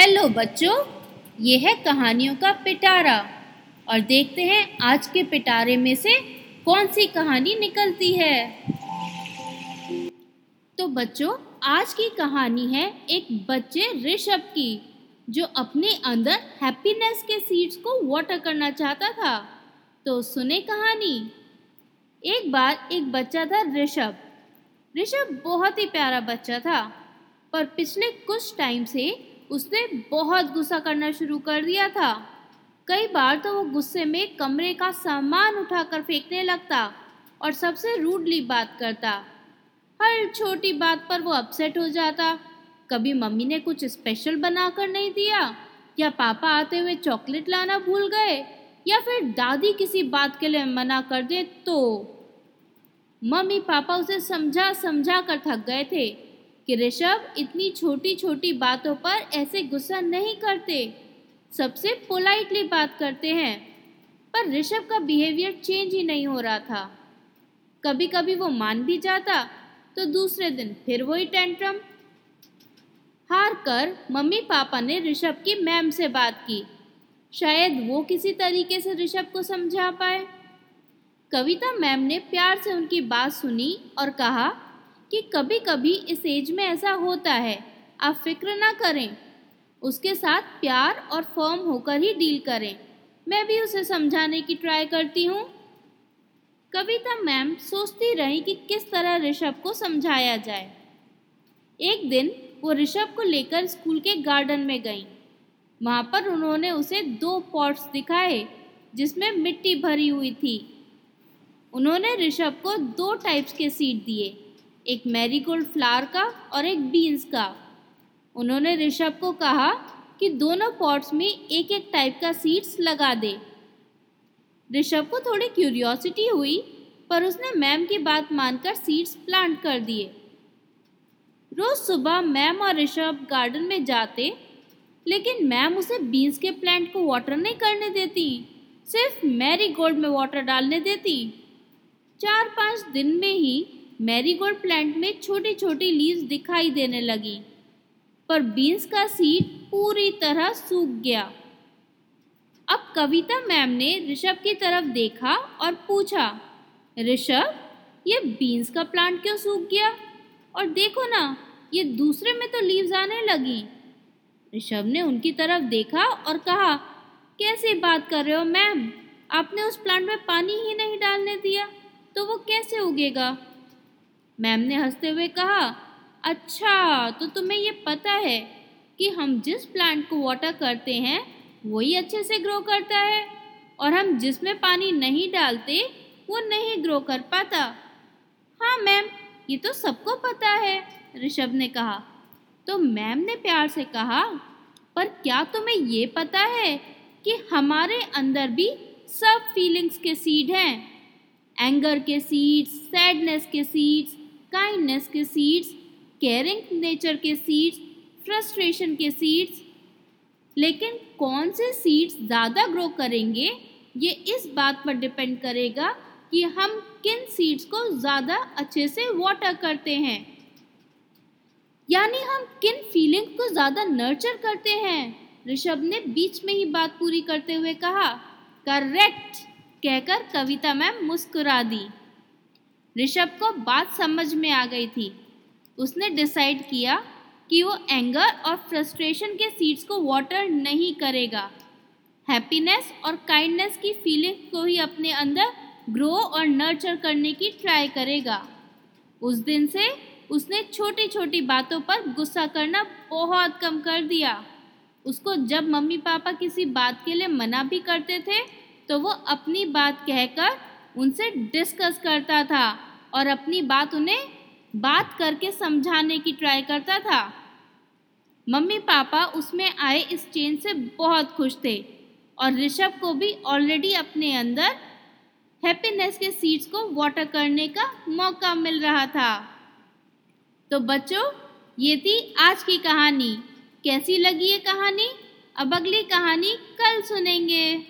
Hello बच्चों, ये है कहानियों का पिटारा। और देखते हैं आज के पिटारे में से कौन सी कहानी निकलती है। तो बच्चों, आज की कहानी है एक बच्चे ऋषभ की, जो अपने अंदर हैप्पीनेस के सीड्स को वाटर करना चाहता था। तो सुने कहानी। एक बार एक बच्चा था ऋषभ। ऋषभ बहुत ही प्यारा बच्चा था, पर पिछले कुछ टाइम से उसने बहुत गुस्सा करना शुरू कर दिया था। कई बार तो वो गुस्से में कमरे का सामान उठाकर फेंकने लगता और सबसे रूडली बात करता। हर छोटी बात पर वो अपसेट हो जाता। कभी मम्मी ने कुछ स्पेशल बनाकर नहीं दिया? या पापा आते हुए चॉकलेट लाना भूल गए? या फिर दादी किसी बात के लिए मना कर दे तो? मम्मी पापा उसे समझा समझा कर थक गए थे। कि ऋषभ इतनी छोटी छोटी बातों पर ऐसे गुस्सा नहीं करते। सबसे पोलाइटली बात करते हैं, पर ऋषभ का बिहेवियर चेंज ही नहीं हो रहा था। कभी कभी वो मान भी जाता तो दूसरे दिन फिर वही टेंट्रम हार कर मम्मी पापा ने ऋषभ की मैम से बात की। शायद वो किसी तरीके से ऋषभ को समझा पाए। कविता मैम ने प्यार से उनकी बात सुनी और कहा कि कभी कभी इस एज में ऐसा होता है। आप फ़िक्र ना करें। उसके साथ प्यार और फर्म होकर ही डील करें। मैं भी उसे समझाने की ट्राई करती हूँ। कविता मैम सोचती रही कि किस तरह ऋषभ को समझाया जाए। एक दिन वो ऋषभ को लेकर स्कूल के गार्डन में गई। वहाँ पर उन्होंने उसे दो पॉट्स दिखाए, जिसमें मिट्टी भरी हुई थी। उन्होंने ऋषभ को दो टाइप्स के सीड दिए। एक मैरीगोल्ड फ्लावर का और एक बीन्स का। उन्होंने ऋषभ को कहा कि दोनों पॉट्स में एक एक टाइप का सीड्स लगा दे। ऋषभ को थोड़ी क्यूरियोसिटी हुई, पर उसने मैम की बात मानकर सीड्स प्लांट कर दिए। रोज सुबह मैम और ऋषभ गार्डन में जाते, लेकिन मैम उसे बीन्स के प्लांट को वाटर नहीं करने देती, सिर्फ़ मैरी गोल्ड में वाटर डालने देती। चार पाँच दिन में ही मैरीगोल्ड प्लांट में छोटी छोटी लीव्स दिखाई देने लगी, पर बीन्स का सीड पूरी तरह सूख गया। अब कविता मैम ने ऋषभ की तरफ़ देखा और पूछा, ऋषभ, ये बीन्स का प्लांट क्यों सूख गया? और देखो ना, ये दूसरे में तो लीव्स आने लगी। ऋषभ ने उनकी तरफ़ देखा और कहा, कैसे बात कर रहे हो मैम? आपने उस प्लांट में पानी ही नहीं डालने दिया तो वो कैसे उगेगा? मैम ने हँसते हुए कहा अच्छा तो तुम्हें ये पता है कि हम जिस प्लांट को वाटर करते हैं, वही अच्छे से ग्रो करता है। और हम जिसमें पानी नहीं डालते, वो नहीं ग्रो कर पाता। हाँ मैम, ये तो सबको पता है, ऋषभ ने कहा। तो मैम ने प्यार से कहा, पर क्या तुम्हें ये पता है कि हमारे अंदर भी सब फीलिंग्स के सीड हैं? एंगर के सीड्स सैडनेस के सीड्स काइंडनेस के सीड्स केयरिंग नेचर के सीड्स फ्रस्ट्रेशन के सीड्स लेकिन कौन से सीड्स ज़्यादा ग्रो करेंगे? ये इस बात पर डिपेंड करेगा कि हम किन सीड्स को ज़्यादा अच्छे से वाटर करते हैं। यानी हम किन फीलिंग को ज़्यादा नर्चर करते हैं? ऋषभ ने बीच में ही बात पूरी करते हुए कहा करेक्ट कहकर कविता मैम मुस्कुरा दी। ऋषभ को बात समझ में आ गई थी। उसने डिसाइड किया कि वो एंगर और फ्रस्ट्रेशन के सीड्स को वाटर नहीं करेगा। हैप्पीनेस और काइंडनेस की फीलिंग को ही अपने अंदर ग्रो और नर्चर करने की ट्राई करेगा। उस दिन से उसने छोटी छोटी बातों पर गुस्सा करना बहुत कम कर दिया। उसको जब मम्मी पापा किसी बात के लिए मना भी करते थे तो वो अपनी बात कहकर उनसे डिस्कस करता था और अपनी बात उन्हें बात करके समझाने की ट्राई करता था। मम्मी पापा उसमें आए इस चेंज से बहुत खुश थे और ऋषभ को भी ऑलरेडी अपने अंदर हैप्पीनेस के सीड्स को वाटर करने का मौका मिल रहा था। तो बच्चों, ये थी आज की कहानी। कैसी लगी ये कहानी? अब अगली कहानी कल सुनेंगे।